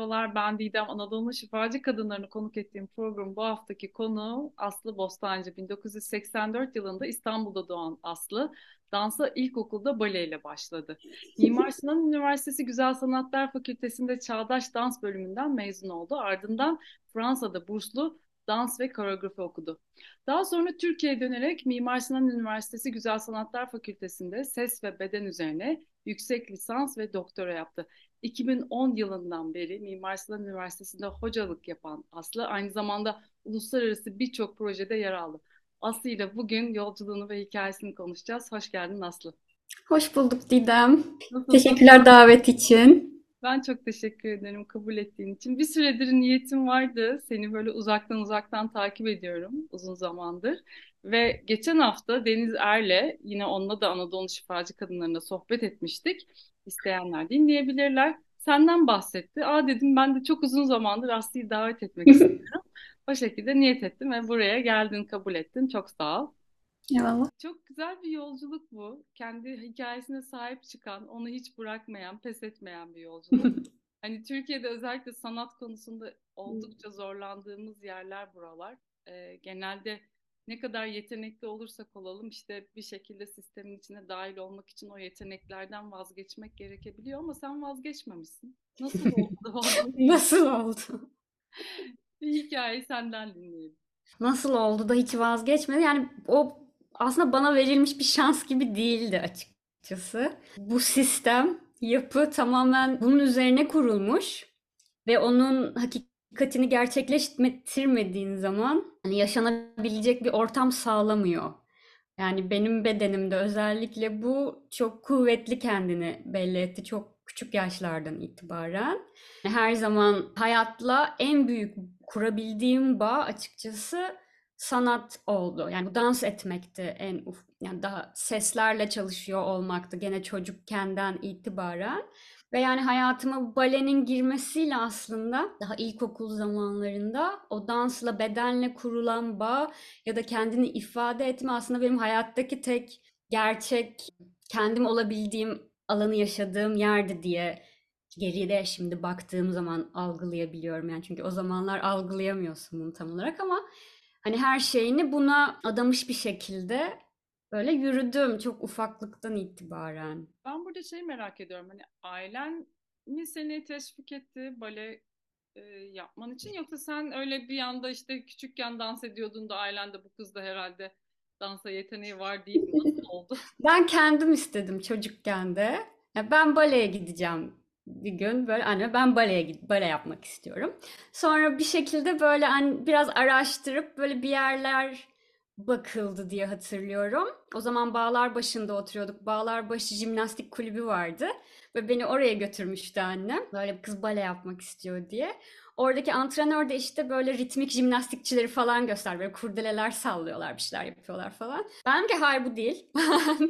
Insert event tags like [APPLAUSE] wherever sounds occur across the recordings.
merhabalar. Ben Didem Anadolu'nun şifacı kadınlarını konuk ettiğim program bu haftaki konu Aslı Bostancı. 1984 yılında İstanbul'da doğan Aslı, dansa ilkokulda baleyle başladı. Mimar Sinan Üniversitesi Güzel Sanatlar Fakültesi'nde Çağdaş Dans bölümünden mezun oldu. Ardından Fransa'da burslu dans ve koreografi okudu. Daha sonra Türkiye'ye dönerek Mimar Sinan Üniversitesi Güzel Sanatlar Fakültesi'nde ses ve beden üzerine yüksek lisans ve doktora yaptı. 2010 yılından beri Mimar Sinan Üniversitesi'nde hocalık yapan Aslı aynı zamanda uluslararası birçok projede yer aldı. Aslı ile bugün yolculuğunu ve hikayesini konuşacağız. Hoş geldin Aslı. Hoş bulduk Didem. Nasılsın? Teşekkürler davet için. Ben çok teşekkür ederim kabul ettiğin için. Bir süredir niyetim vardı. Seni böyle uzaktan uzaktan takip ediyorum uzun zamandır. Ve geçen hafta Deniz Er'le yine onunla da Anadolu Şifacı Kadınlarına sohbet etmiştik. İsteyenler dinleyebilirler. Senden bahsetti. Aa dedim ben de çok uzun zamandır Aslı'yı davet etmek [LAUGHS] istiyorum. O şekilde niyet ettim ve buraya geldin, kabul ettin. Çok sağ ol. Eyvallah. Çok güzel bir yolculuk bu. Kendi hikayesine sahip çıkan, onu hiç bırakmayan, pes etmeyen bir yolculuk. [LAUGHS] hani Türkiye'de özellikle sanat konusunda oldukça zorlandığımız yerler buralar. Ee, genelde ne kadar yetenekli olursak olalım işte bir şekilde sistemin içine dahil olmak için o yeteneklerden vazgeçmek gerekebiliyor ama sen vazgeçmemişsin. Nasıl [LAUGHS] oldu? [LAUGHS] Nasıl oldu? bir hikaye senden dinleyelim. Nasıl oldu da hiç vazgeçmedi? Yani o aslında bana verilmiş bir şans gibi değildi açıkçası. Bu sistem, yapı tamamen bunun üzerine kurulmuş ve onun hakikatini gerçekleştirmediğin zaman hani yaşanabilecek bir ortam sağlamıyor. Yani benim bedenimde özellikle bu çok kuvvetli kendini belli etti çok küçük yaşlardan itibaren. Her zaman hayatla en büyük kurabildiğim bağ açıkçası sanat oldu. Yani dans etmekti en uf yani daha seslerle çalışıyor olmaktı gene çocukkenden itibaren. Ve yani hayatıma balenin girmesiyle aslında daha ilkokul zamanlarında o dansla bedenle kurulan bağ ya da kendini ifade etme aslında benim hayattaki tek gerçek kendim olabildiğim alanı yaşadığım yerdi diye geride şimdi baktığım zaman algılayabiliyorum yani çünkü o zamanlar algılayamıyorsun bunu tam olarak ama hani her şeyini buna adamış bir şekilde böyle yürüdüm çok ufaklıktan itibaren. Ben burada şey merak ediyorum hani ailen mi seni teşvik etti bale e, yapman için yoksa sen öyle bir anda işte küçükken dans ediyordun da ailen de bu kız da herhalde dansa yeteneği var deyip nasıl [LAUGHS] oldu? ben kendim istedim çocukken de. Ya ben baleye gideceğim bir gün böyle anne ben baleye git bale yapmak istiyorum. Sonra bir şekilde böyle hani biraz araştırıp böyle bir yerler bakıldı diye hatırlıyorum. O zaman Bağlar başında oturuyorduk. Bağlar başı jimnastik kulübü vardı. Ve beni oraya götürmüştü annem. Böyle kız bale yapmak istiyor diye. Oradaki antrenör de işte böyle ritmik jimnastikçileri falan göster. Böyle kurdeleler sallıyorlar, bir şeyler yapıyorlar falan. Ben ki hayır bu değil.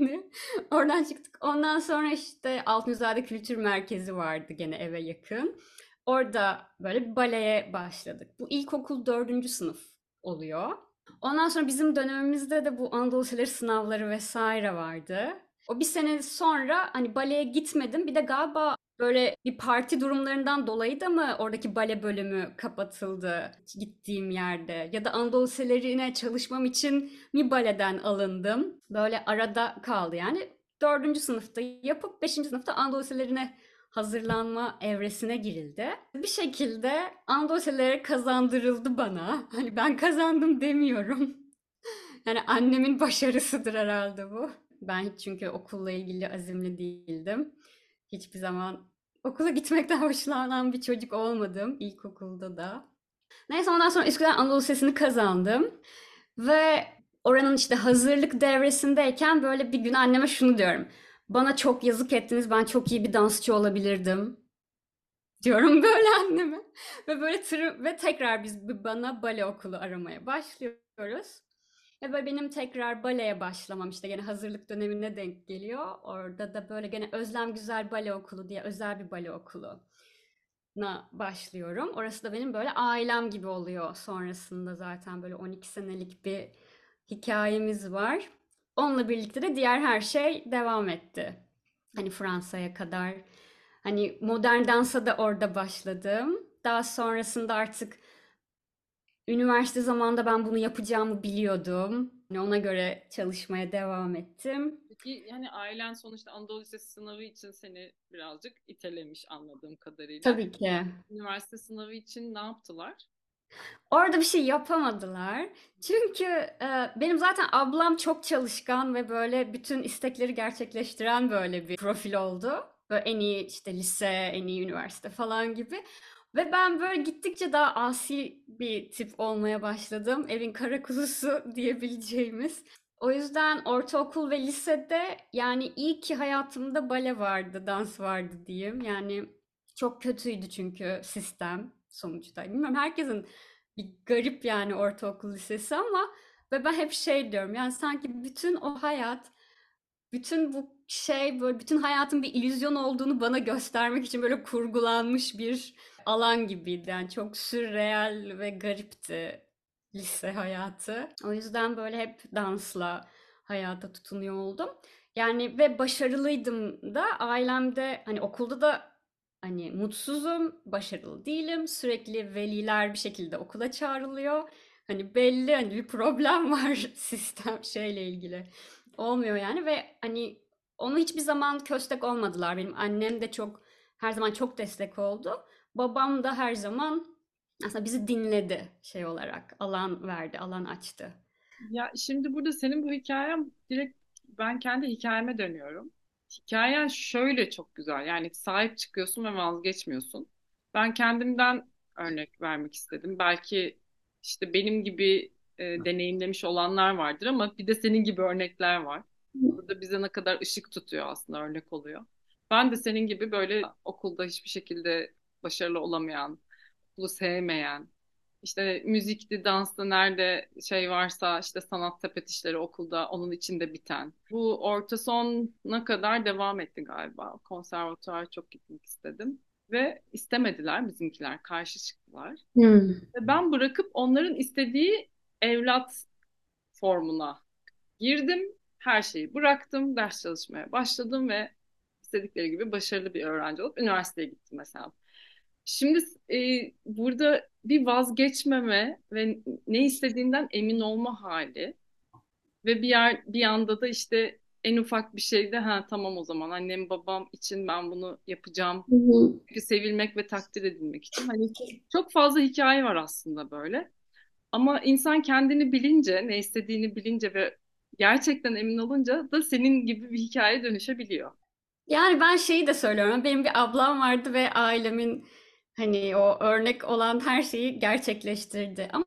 [LAUGHS] Oradan çıktık. Ondan sonra işte Altınzade Kültür Merkezi vardı gene eve yakın. Orada böyle bir baleye başladık. Bu ilkokul dördüncü sınıf oluyor. Ondan sonra bizim dönemimizde de bu Anadolu Liseli sınavları vesaire vardı. O bir sene sonra hani baleye gitmedim. Bir de galiba böyle bir parti durumlarından dolayı da mı oradaki bale bölümü kapatıldı gittiğim yerde? Ya da Anadolu Liselerine çalışmam için mi baleden alındım? Böyle arada kaldı yani. Dördüncü sınıfta yapıp beşinci sınıfta Anadolu Liselerine hazırlanma evresine girildi. Bir şekilde Anadolu kazandırıldı bana. Hani ben kazandım demiyorum. [LAUGHS] yani annemin başarısıdır herhalde bu. Ben hiç çünkü okulla ilgili azimli değildim. Hiçbir zaman okula gitmekten [LAUGHS] hoşlanan bir çocuk olmadım ilkokulda da. Neyse ondan sonra Üsküdar Anadolu Lisesi'ni kazandım. Ve oranın işte hazırlık devresindeyken böyle bir gün anneme şunu diyorum. Bana çok yazık ettiniz. Ben çok iyi bir dansçı olabilirdim. Diyorum [LAUGHS] böyle anneme. Ve böyle tır ve tekrar biz bana bale okulu aramaya başlıyoruz. Ve böyle benim tekrar baleye başlamam işte gene hazırlık dönemine denk geliyor. Orada da böyle gene Özlem Güzel Bale Okulu diye özel bir bale okulu na başlıyorum. Orası da benim böyle ailem gibi oluyor. Sonrasında zaten böyle 12 senelik bir hikayemiz var. Onunla birlikte de diğer her şey devam etti. Hani Fransa'ya kadar Hani modern dansa da orada başladım. Daha sonrasında artık üniversite zamanında ben bunu yapacağımı biliyordum. Yani ona göre çalışmaya devam ettim. Peki yani ailen sonuçta Anadolu Lisesi sınavı için seni birazcık itelemiş anladığım kadarıyla. Tabii ki. Üniversite sınavı için ne yaptılar? Orada bir şey yapamadılar. Çünkü e, benim zaten ablam çok çalışkan ve böyle bütün istekleri gerçekleştiren böyle bir profil oldu. Böyle en iyi işte lise, en iyi üniversite falan gibi. Ve ben böyle gittikçe daha asi bir tip olmaya başladım. Evin kara kuzusu [LAUGHS] diyebileceğimiz. O yüzden ortaokul ve lisede yani iyi ki hayatımda bale vardı, dans vardı diyeyim. Yani çok kötüydü çünkü sistem sonuçta. Bilmiyorum herkesin bir garip yani ortaokul lisesi ama ve ben hep şey diyorum yani sanki bütün o hayat bütün bu şey böyle bütün hayatın bir illüzyon olduğunu bana göstermek için böyle kurgulanmış bir alan gibiydi. Yani çok sürreal ve garipti lise hayatı. O yüzden böyle hep dansla hayata tutunuyor oldum. Yani ve başarılıydım da ailemde hani okulda da hani mutsuzum, başarılı değilim. Sürekli veliler bir şekilde okula çağrılıyor. Hani belli hani bir problem var [LAUGHS] sistem şeyle ilgili. Olmuyor yani ve hani onu hiçbir zaman köstek olmadılar. Benim annem de çok her zaman çok destek oldu. Babam da her zaman aslında bizi dinledi şey olarak. Alan verdi, alan açtı. Ya şimdi burada senin bu hikayen direkt ben kendi hikayeme dönüyorum. Hikayen şöyle çok güzel. Yani sahip çıkıyorsun ve vazgeçmiyorsun. Ben kendimden örnek vermek istedim. Belki işte benim gibi e, deneyimlemiş olanlar vardır ama bir de senin gibi örnekler var. Burada bize ne kadar ışık tutuyor aslında örnek oluyor. Ben de senin gibi böyle okulda hiçbir şekilde başarılı olamayan, okulu sevmeyen, işte müzikti, dansta nerede şey varsa işte sanat sepet işleri okulda onun içinde biten. Bu orta sona kadar devam etti galiba. Konservatuvar çok gitmek istedim. Ve istemediler bizimkiler, karşı çıktılar. Hmm. Ve ben bırakıp onların istediği evlat formuna girdim. Her şeyi bıraktım, ders çalışmaya başladım ve istedikleri gibi başarılı bir öğrenci olup üniversiteye gittim mesela. Şimdi e, burada bir vazgeçmeme ve ne istediğinden emin olma hali ve bir yer bir anda da işte en ufak bir şeyde ha tamam o zaman annem babam için ben bunu yapacağım. Hı hı. Çünkü sevilmek ve takdir edilmek için. Hani çok fazla hikaye var aslında böyle. Ama insan kendini bilince, ne istediğini bilince ve gerçekten emin olunca da senin gibi bir hikaye dönüşebiliyor. Yani ben şeyi de söylüyorum. Benim bir ablam vardı ve ailemin hani o örnek olan her şeyi gerçekleştirdi. Ama,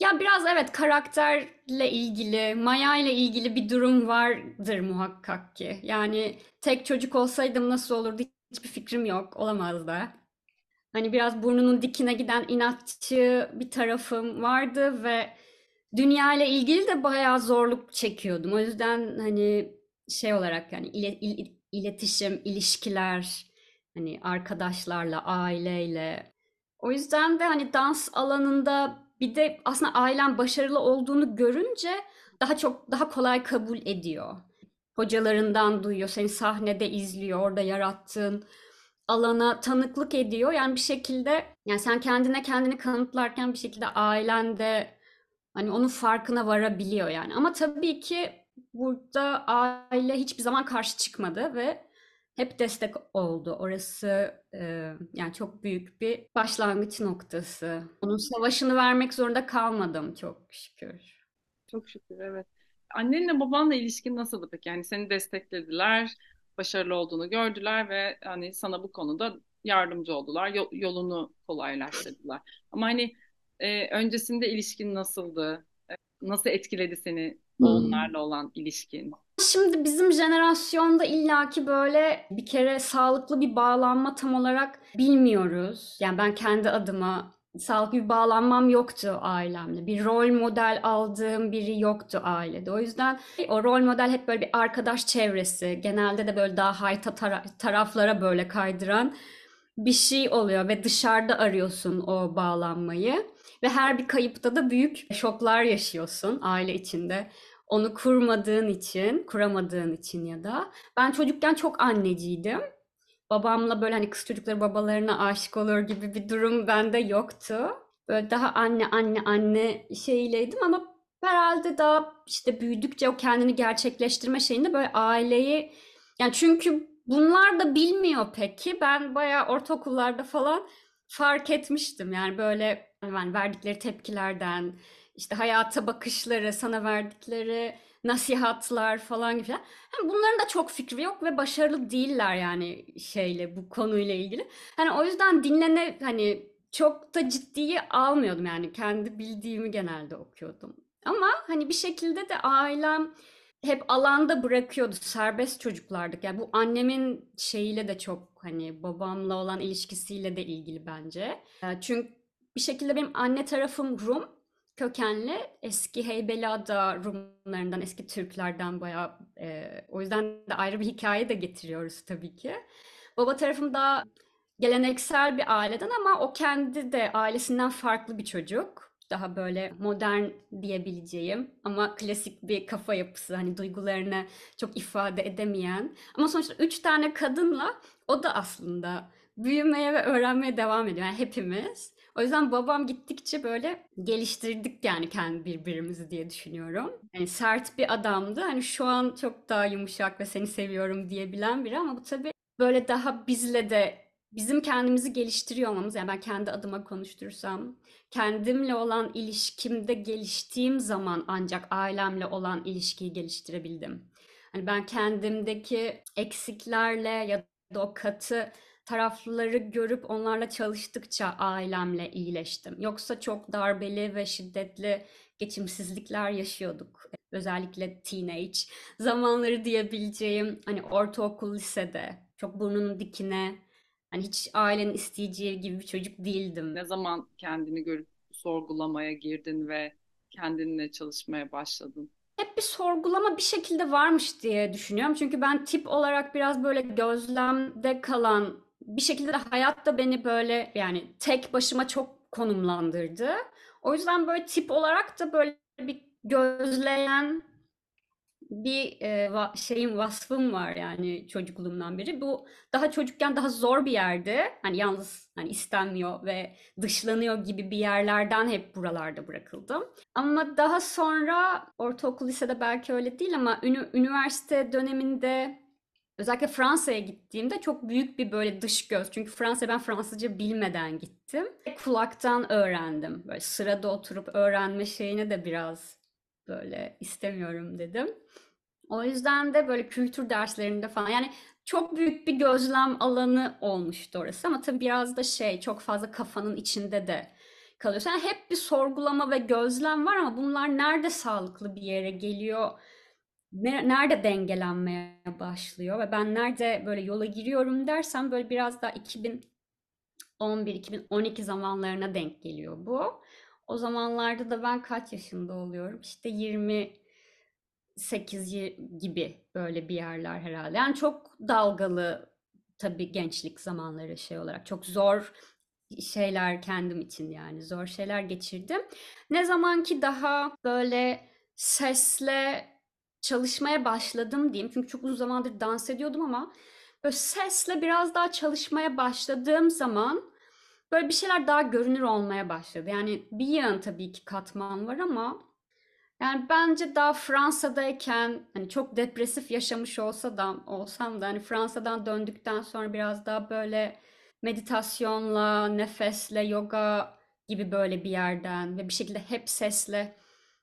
ya biraz evet karakterle ilgili, Maya ile ilgili bir durum vardır muhakkak ki. Yani tek çocuk olsaydım nasıl olurdu hiçbir fikrim yok. Olamaz da. Hani biraz burnunun dikine giden inatçı bir tarafım vardı ve dünya ile ilgili de bayağı zorluk çekiyordum. O yüzden hani şey olarak yani ile, il, iletişim, ilişkiler, hani arkadaşlarla, aileyle. O yüzden de hani dans alanında bir de aslında ailen başarılı olduğunu görünce daha çok daha kolay kabul ediyor. Hocalarından duyuyor, seni sahnede izliyor, orada yarattığın alana tanıklık ediyor. Yani bir şekilde yani sen kendine kendini kanıtlarken bir şekilde ailen de hani onun farkına varabiliyor yani. Ama tabii ki burada aile hiçbir zaman karşı çıkmadı ve hep destek oldu. Orası e, yani çok büyük bir başlangıç noktası. Onun savaşını vermek zorunda kalmadım çok şükür. Çok şükür evet. Annenle babanla ilişkin nasıldı peki? Yani seni desteklediler, başarılı olduğunu gördüler ve hani sana bu konuda yardımcı oldular, yolunu kolaylaştırdılar. Ama hani e, öncesinde ilişkin nasıldı? E, nasıl etkiledi seni Hmm. onlarla olan ilişkin? Şimdi bizim jenerasyonda illaki böyle bir kere sağlıklı bir bağlanma tam olarak bilmiyoruz. Yani ben kendi adıma sağlıklı bir bağlanmam yoktu ailemle. Bir rol model aldığım biri yoktu ailede. O yüzden o rol model hep böyle bir arkadaş çevresi. Genelde de böyle daha hayta tara- taraflara böyle kaydıran bir şey oluyor ve dışarıda arıyorsun o bağlanmayı. Ve her bir kayıpta da büyük şoklar yaşıyorsun aile içinde. Onu kurmadığın için, kuramadığın için ya da. Ben çocukken çok anneciydim. babamla böyle hani kız çocukları babalarına aşık olur gibi bir durum bende yoktu. Böyle daha anne anne anne şeyleydim ama herhalde daha işte büyüdükçe o kendini gerçekleştirme şeyinde böyle aileyi yani çünkü bunlar da bilmiyor peki. Ben bayağı ortaokullarda falan fark etmiştim. Yani böyle yani verdikleri tepkilerden, işte hayata bakışları, sana verdikleri nasihatlar falan gibi. Yani bunların da çok fikri yok ve başarılı değiller yani şeyle bu konuyla ilgili. Hani o yüzden dinlene hani çok da ciddiye almıyordum yani kendi bildiğimi genelde okuyordum. Ama hani bir şekilde de ailem hep alanda bırakıyordu. Serbest çocuklardık. Yani bu annemin şeyiyle de çok hani babamla olan ilişkisiyle de ilgili bence. Çünkü bir şekilde benim anne tarafım Rum kökenli. Eski Heybeliada Rumlarından, eski Türklerden bayağı e, o yüzden de ayrı bir hikaye de getiriyoruz tabii ki. Baba tarafım daha geleneksel bir aileden ama o kendi de ailesinden farklı bir çocuk. Daha böyle modern diyebileceğim ama klasik bir kafa yapısı hani duygularını çok ifade edemeyen. Ama sonuçta üç tane kadınla o da aslında büyümeye ve öğrenmeye devam ediyor. Yani hepimiz. O yüzden babam gittikçe böyle geliştirdik yani kendi birbirimizi diye düşünüyorum. Yani sert bir adamdı. Hani şu an çok daha yumuşak ve seni seviyorum diyebilen biri ama bu tabii böyle daha bizle de bizim kendimizi geliştiriyor olmamız. Yani ben kendi adıma konuşturursam kendimle olan ilişkimde geliştiğim zaman ancak ailemle olan ilişkiyi geliştirebildim. Hani ben kendimdeki eksiklerle ya da o katı tarafları görüp onlarla çalıştıkça ailemle iyileştim. Yoksa çok darbeli ve şiddetli geçimsizlikler yaşıyorduk. Özellikle teenage zamanları diyebileceğim hani ortaokul lisede çok burnunun dikine hani hiç ailenin isteyeceği gibi bir çocuk değildim. Ne zaman kendini görüp sorgulamaya girdin ve kendinle çalışmaya başladın? Hep bir sorgulama bir şekilde varmış diye düşünüyorum. Çünkü ben tip olarak biraz böyle gözlemde kalan bir şekilde de hayat da beni böyle yani tek başıma çok konumlandırdı. O yüzden böyle tip olarak da böyle bir gözleyen bir e, va şeyim vasfım var yani çocukluğumdan beri. Bu daha çocukken daha zor bir yerde. Hani yalnız hani istenmiyor ve dışlanıyor gibi bir yerlerden hep buralarda bırakıldım. Ama daha sonra ortaokul lisede belki öyle değil ama ünü, üniversite döneminde Özellikle Fransa'ya gittiğimde çok büyük bir böyle dış göz. Çünkü Fransa ben Fransızca bilmeden gittim. Kulaktan öğrendim. Böyle sırada oturup öğrenme şeyine de biraz böyle istemiyorum dedim. O yüzden de böyle kültür derslerinde falan yani çok büyük bir gözlem alanı olmuştu orası ama tabii biraz da şey çok fazla kafanın içinde de kalıyorsun. Yani hep bir sorgulama ve gözlem var ama bunlar nerede sağlıklı bir yere geliyor? Nerede dengelenmeye başlıyor ve ben nerede böyle yola giriyorum dersem böyle biraz daha 2011-2012 zamanlarına denk geliyor bu. O zamanlarda da ben kaç yaşında oluyorum? İşte 28 gibi böyle bir yerler herhalde. Yani çok dalgalı tabii gençlik zamanları şey olarak çok zor şeyler kendim için yani zor şeyler geçirdim. Ne zaman ki daha böyle sesle çalışmaya başladım diyeyim. Çünkü çok uzun zamandır dans ediyordum ama böyle sesle biraz daha çalışmaya başladığım zaman böyle bir şeyler daha görünür olmaya başladı. Yani bir yığın tabii ki katman var ama yani bence daha Fransa'dayken hani çok depresif yaşamış olsa da olsam da hani Fransa'dan döndükten sonra biraz daha böyle meditasyonla, nefesle, yoga gibi böyle bir yerden ve bir şekilde hep sesle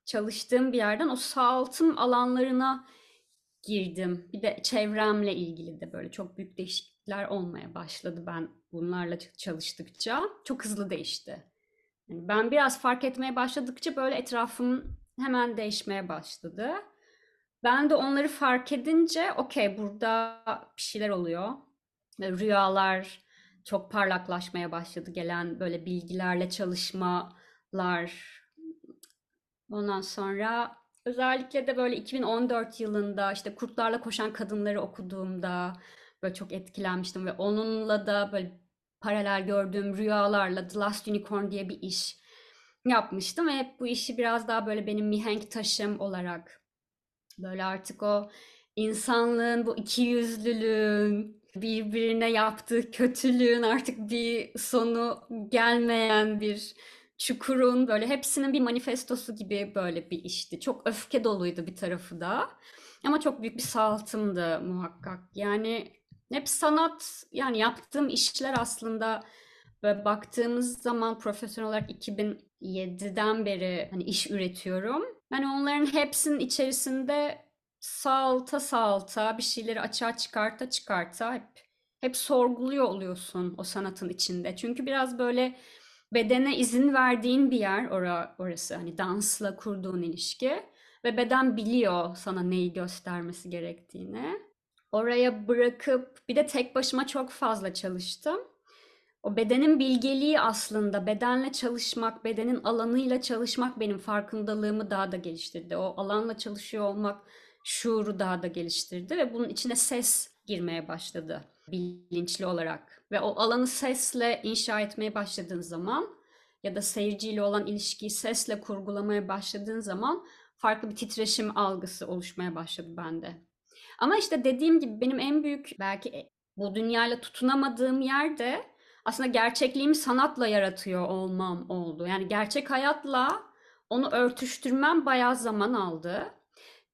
çalıştığım bir yerden o sağaltım alanlarına girdim. Bir de çevremle ilgili de böyle çok büyük değişiklikler olmaya başladı ben bunlarla çalıştıkça. Çok hızlı değişti. Yani ben biraz fark etmeye başladıkça böyle etrafım hemen değişmeye başladı. Ben de onları fark edince okey burada bir şeyler oluyor. Rüyalar çok parlaklaşmaya başladı. Gelen böyle bilgilerle çalışmalar Ondan sonra özellikle de böyle 2014 yılında işte Kurtlarla Koşan Kadınları okuduğumda böyle çok etkilenmiştim ve onunla da böyle paralel gördüğüm rüyalarla The Last Unicorn diye bir iş yapmıştım ve hep bu işi biraz daha böyle benim mihenk taşım olarak böyle artık o insanlığın bu iki yüzlülüğün birbirine yaptığı kötülüğün artık bir sonu gelmeyen bir çukurun böyle hepsinin bir manifestosu gibi böyle bir işti. Çok öfke doluydu bir tarafı da. Ama çok büyük bir saltımdı muhakkak. Yani hep sanat yani yaptığım işler aslında böyle baktığımız zaman profesyonel olarak 2007'den beri hani iş üretiyorum. Hani onların hepsinin içerisinde salta salta bir şeyleri açığa çıkarta çıkarta hep hep sorguluyor oluyorsun o sanatın içinde. Çünkü biraz böyle bedene izin verdiğin bir yer ora, orası. Hani dansla kurduğun ilişki ve beden biliyor sana neyi göstermesi gerektiğini. Oraya bırakıp bir de tek başıma çok fazla çalıştım. O bedenin bilgeliği aslında bedenle çalışmak, bedenin alanıyla çalışmak benim farkındalığımı daha da geliştirdi. O alanla çalışıyor olmak şuuru daha da geliştirdi ve bunun içine ses girmeye başladı bilinçli olarak. Ve o alanı sesle inşa etmeye başladığın zaman ya da seyirciyle olan ilişkiyi sesle kurgulamaya başladığın zaman farklı bir titreşim algısı oluşmaya başladı bende. Ama işte dediğim gibi benim en büyük belki bu dünyayla tutunamadığım yerde aslında gerçekliğimi sanatla yaratıyor olmam oldu. Yani gerçek hayatla onu örtüştürmem bayağı zaman aldı.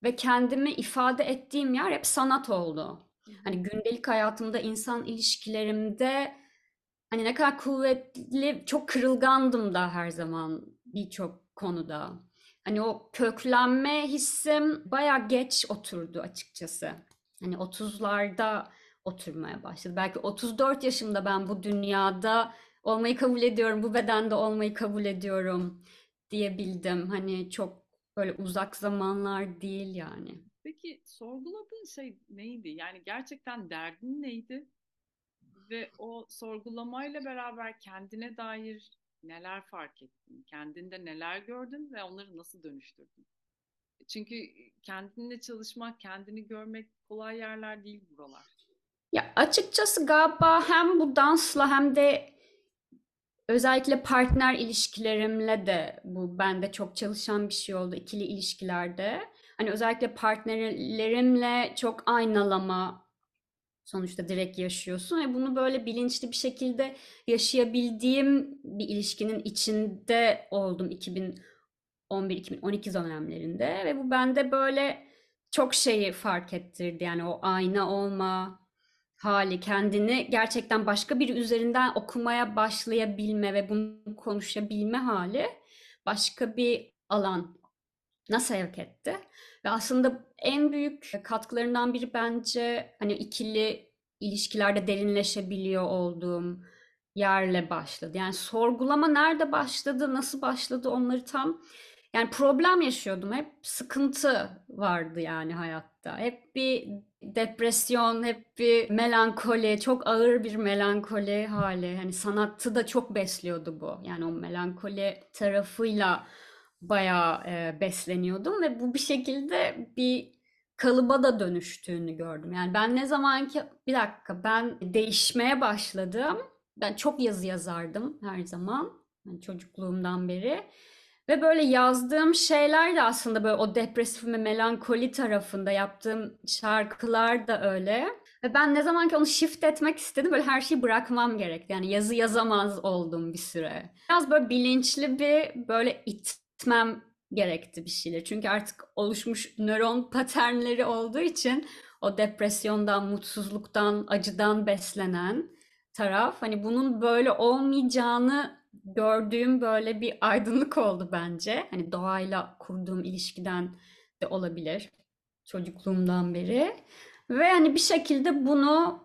Ve kendimi ifade ettiğim yer hep sanat oldu. Hani gündelik hayatımda, insan ilişkilerimde hani ne kadar kuvvetli, çok kırılgandım da her zaman birçok konuda. Hani o köklenme hissim bayağı geç oturdu açıkçası. Hani 30'larda oturmaya başladı. Belki 34 yaşımda ben bu dünyada olmayı kabul ediyorum, bu bedende olmayı kabul ediyorum diyebildim. Hani çok böyle uzak zamanlar değil yani. Peki sorguladığın şey neydi? Yani gerçekten derdin neydi? Ve o sorgulamayla beraber kendine dair neler fark ettin? Kendinde neler gördün ve onları nasıl dönüştürdün? Çünkü kendinle çalışmak, kendini görmek kolay yerler değil buralar. Ya açıkçası galiba hem bu dansla hem de özellikle partner ilişkilerimle de bu bende çok çalışan bir şey oldu ikili ilişkilerde. Hani özellikle partnerlerimle çok aynalama sonuçta direkt yaşıyorsun ve bunu böyle bilinçli bir şekilde yaşayabildiğim bir ilişkinin içinde oldum 2011-2012 dönemlerinde ve bu bende böyle çok şeyi fark ettirdi. Yani o ayna olma hali, kendini gerçekten başka biri üzerinden okumaya başlayabilme ve bunu konuşabilme hali başka bir alan nasıl sevk etti. Ve aslında en büyük katkılarından biri bence hani ikili ilişkilerde derinleşebiliyor olduğum yerle başladı. Yani sorgulama nerede başladı, nasıl başladı onları tam yani problem yaşıyordum. Hep sıkıntı vardı yani hayatta. Hep bir depresyon, hep bir melankoli, çok ağır bir melankoli hali. Hani sanatı da çok besliyordu bu. Yani o melankoli tarafıyla bayağı e, besleniyordum ve bu bir şekilde bir kalıba da dönüştüğünü gördüm. Yani ben ne zaman ki bir dakika ben değişmeye başladım. Ben çok yazı yazardım her zaman. Yani çocukluğumdan beri. Ve böyle yazdığım şeyler de aslında böyle o depresif ve melankoli tarafında yaptığım şarkılar da öyle. Ve ben ne zaman ki onu shift etmek istedim böyle her şeyi bırakmam gerekti. Yani yazı yazamaz oldum bir süre. Biraz böyle bilinçli bir böyle itmem gerekti bir şeyler. Çünkü artık oluşmuş nöron paternleri olduğu için o depresyondan, mutsuzluktan, acıdan beslenen taraf hani bunun böyle olmayacağını gördüğüm böyle bir aydınlık oldu bence. Hani doğayla kurduğum ilişkiden de olabilir çocukluğumdan beri. Ve hani bir şekilde bunu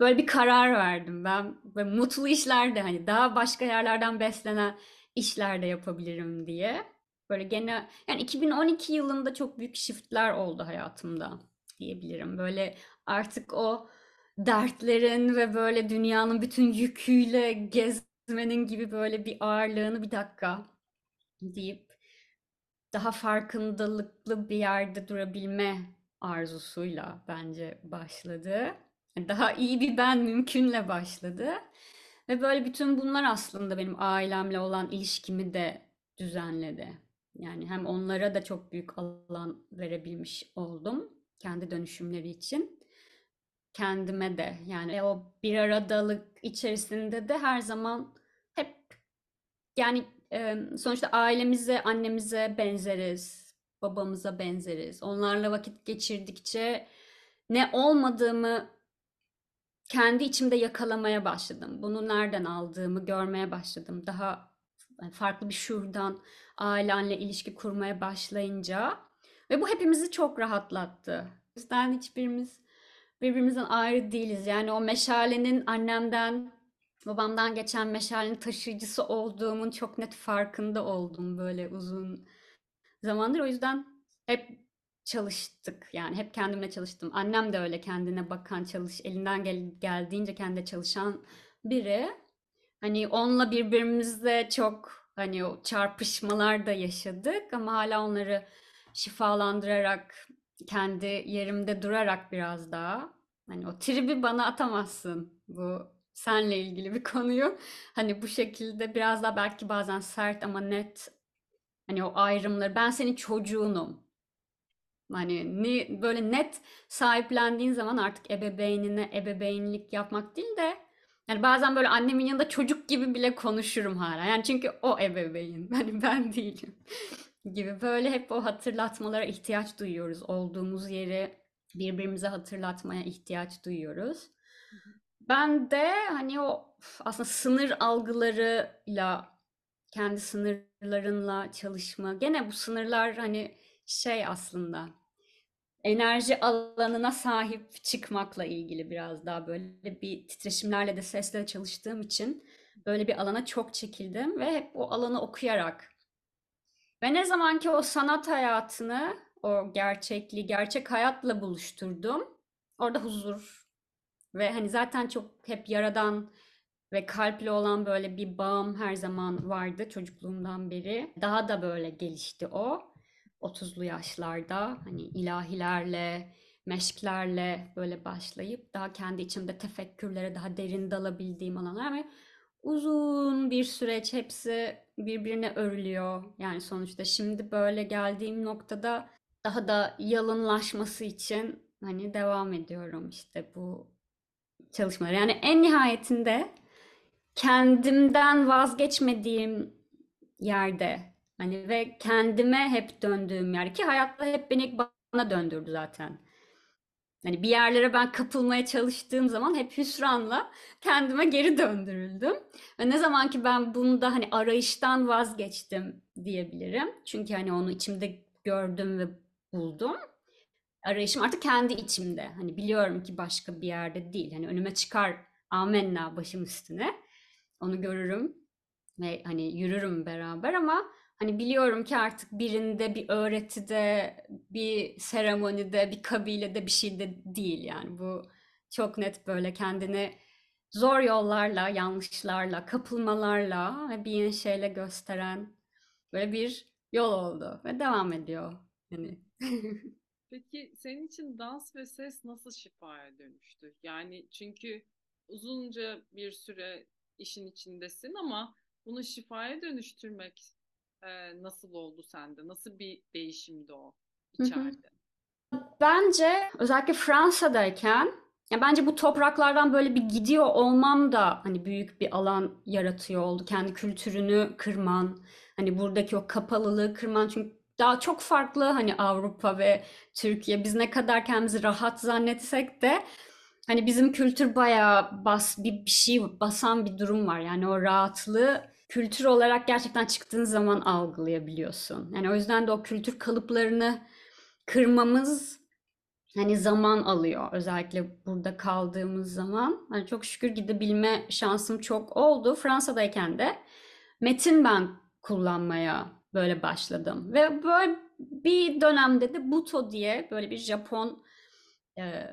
böyle bir karar verdim ben. Ve mutlu işler de hani daha başka yerlerden beslenen işler de yapabilirim diye. Böyle gene yani 2012 yılında çok büyük shiftler oldu hayatımda diyebilirim. Böyle artık o dertlerin ve böyle dünyanın bütün yüküyle gez gezmenin gibi böyle bir ağırlığını bir dakika deyip daha farkındalıklı bir yerde durabilme arzusuyla bence başladı. Daha iyi bir ben mümkünle başladı. Ve böyle bütün bunlar aslında benim ailemle olan ilişkimi de düzenledi. Yani hem onlara da çok büyük alan verebilmiş oldum kendi dönüşümleri için. kendime de. Yani o bir aradalık içerisinde de her zaman hep yani sonuçta ailemize, annemize benzeriz, babamıza benzeriz. Onlarla vakit geçirdikçe ne olmadığımı kendi içimde yakalamaya başladım. Bunu nereden aldığımı görmeye başladım. Daha farklı bir şuradan ailenle ilişki kurmaya başlayınca ve bu hepimizi çok rahatlattı. O yüzden hiçbirimiz birbirimizden ayrı değiliz. Yani o meşalenin annemden, babamdan geçen meşalenin taşıyıcısı olduğumun çok net farkında oldum böyle uzun zamandır. O yüzden hep çalıştık. Yani hep kendimle çalıştım. Annem de öyle kendine bakan, çalış, elinden gel geldiğince kendi çalışan biri. Hani onunla birbirimizle çok hani o çarpışmalar da yaşadık ama hala onları şifalandırarak kendi yerimde durarak biraz daha hani o tribi bana atamazsın bu senle ilgili bir konuyu hani bu şekilde biraz daha belki bazen sert ama net hani o ayrımları ben senin çocuğunum hani ni, böyle net sahiplendiğin zaman artık ebeveynine ebeveynlik yapmak değil de yani bazen böyle annemin yanında çocuk gibi bile konuşurum hala. Yani çünkü o ebeveyn. [LAUGHS] Hani ben değilim [LAUGHS] gibi böyle hep o hatırlatmalara ihtiyaç duyuyoruz. Olduğumuz yeri birbirimize hatırlatmaya ihtiyaç duyuyoruz. Ben de hani o aslında sınır algılarıyla kendi sınırlarınla çalışma. Gene bu sınırlar hani şey aslında enerji alanına sahip çıkmakla ilgili biraz daha böyle bir titreşimlerle de sesle çalıştığım için böyle bir alana çok çekildim ve hep o alanı okuyarak ve ne zaman ki o sanat hayatını, o gerçekliği, gerçek hayatla buluşturdum. Orada huzur ve hani zaten çok hep yaradan ve kalpli olan böyle bir bağım her zaman vardı çocukluğumdan beri. Daha da böyle gelişti o. 30'lu yaşlarda hani ilahilerle, meşklerle böyle başlayıp daha kendi içimde tefekkürlere daha derin dalabildiğim alanlar ve uzun bir süreç hepsi birbirine örülüyor. Yani sonuçta şimdi böyle geldiğim noktada daha da yalınlaşması için hani devam ediyorum işte bu çalışmalar. Yani en nihayetinde kendimden vazgeçmediğim yerde hani ve kendime hep döndüğüm yer ki hayatta hep beni bana döndürdü zaten. Hani bir yerlere ben kapılmaya çalıştığım zaman hep hüsranla kendime geri döndürüldüm. Ve ne zaman ki ben bunda hani arayıştan vazgeçtim diyebilirim. Çünkü hani onu içimde gördüm ve buldum. Arayışım artık kendi içimde. Hani biliyorum ki başka bir yerde değil. Hani önüme çıkar amenna başım üstüne. Onu görürüm ve hani yürürüm beraber ama Hani biliyorum ki artık birinde, bir öğretide, bir seremonide, bir kabilede bir şeyde değil yani. Bu çok net böyle kendini zor yollarla, yanlışlarla, kapılmalarla bir şeyle gösteren böyle bir yol oldu ve devam ediyor. Yani. [LAUGHS] Peki senin için dans ve ses nasıl şifaya dönüştü? Yani çünkü uzunca bir süre işin içindesin ama bunu şifaya dönüştürmek e, nasıl oldu sende? Nasıl bir değişimdi o içeride? Bence özellikle Fransa'dayken ya bence bu topraklardan böyle bir gidiyor olmam da hani büyük bir alan yaratıyor oldu. Kendi kültürünü kırman, hani buradaki o kapalılığı kırman çünkü daha çok farklı hani Avrupa ve Türkiye. Biz ne kadar kendimizi rahat zannetsek de hani bizim kültür bayağı bas bir, bir şey basan bir durum var. Yani o rahatlığı kültür olarak gerçekten çıktığın zaman algılayabiliyorsun. Yani o yüzden de o kültür kalıplarını kırmamız hani zaman alıyor. Özellikle burada kaldığımız zaman. Hani çok şükür gidebilme şansım çok oldu. Fransa'dayken de metin ben kullanmaya böyle başladım. Ve böyle bir dönemde de Buto diye böyle bir Japon e,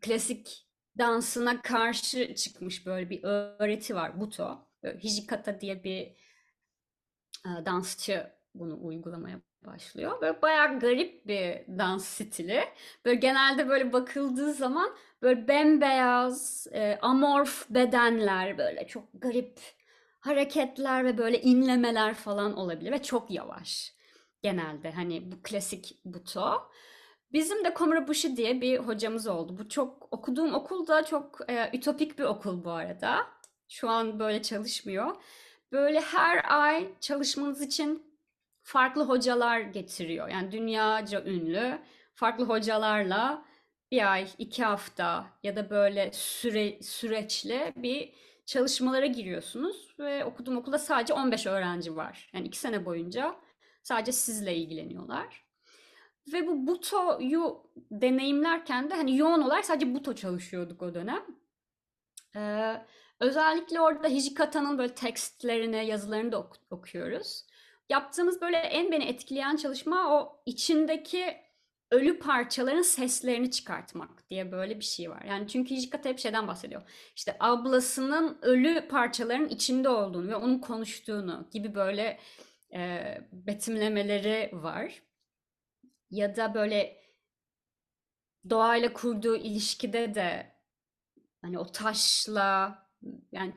klasik dansına karşı çıkmış böyle bir öğreti var Buto. Hijikata diye bir e, dansçı bunu uygulamaya başlıyor. Böyle bayağı garip bir dans stili. Böyle genelde böyle bakıldığı zaman böyle bembeyaz, e, amorf bedenler böyle çok garip hareketler ve böyle inlemeler falan olabilir ve çok yavaş genelde hani bu klasik buto. Bizim de Komurabushi diye bir hocamız oldu. Bu çok okuduğum okul da çok e, ütopik bir okul bu arada. Şu an böyle çalışmıyor. Böyle her ay çalışmanız için farklı hocalar getiriyor. Yani dünyaca ünlü farklı hocalarla bir ay, iki hafta ya da böyle süre, süreçli bir çalışmalara giriyorsunuz ve okuduğum okulda sadece 15 öğrenci var. Yani iki sene boyunca sadece sizle ilgileniyorlar. Ve bu Buto'yu deneyimlerken de hani yoğun olarak sadece Buto çalışıyorduk o dönem. Ee, özellikle orada Hijikata'nın böyle tekstlerini, yazılarını da ok- okuyoruz. Yaptığımız böyle en beni etkileyen çalışma o içindeki ölü parçaların seslerini çıkartmak diye böyle bir şey var. Yani çünkü Hijikata hep şeyden bahsediyor. İşte ablasının ölü parçaların içinde olduğunu ve onun konuştuğunu gibi böyle e, betimlemeleri var. Ya da böyle doğayla kurduğu ilişkide de hani o taşla yani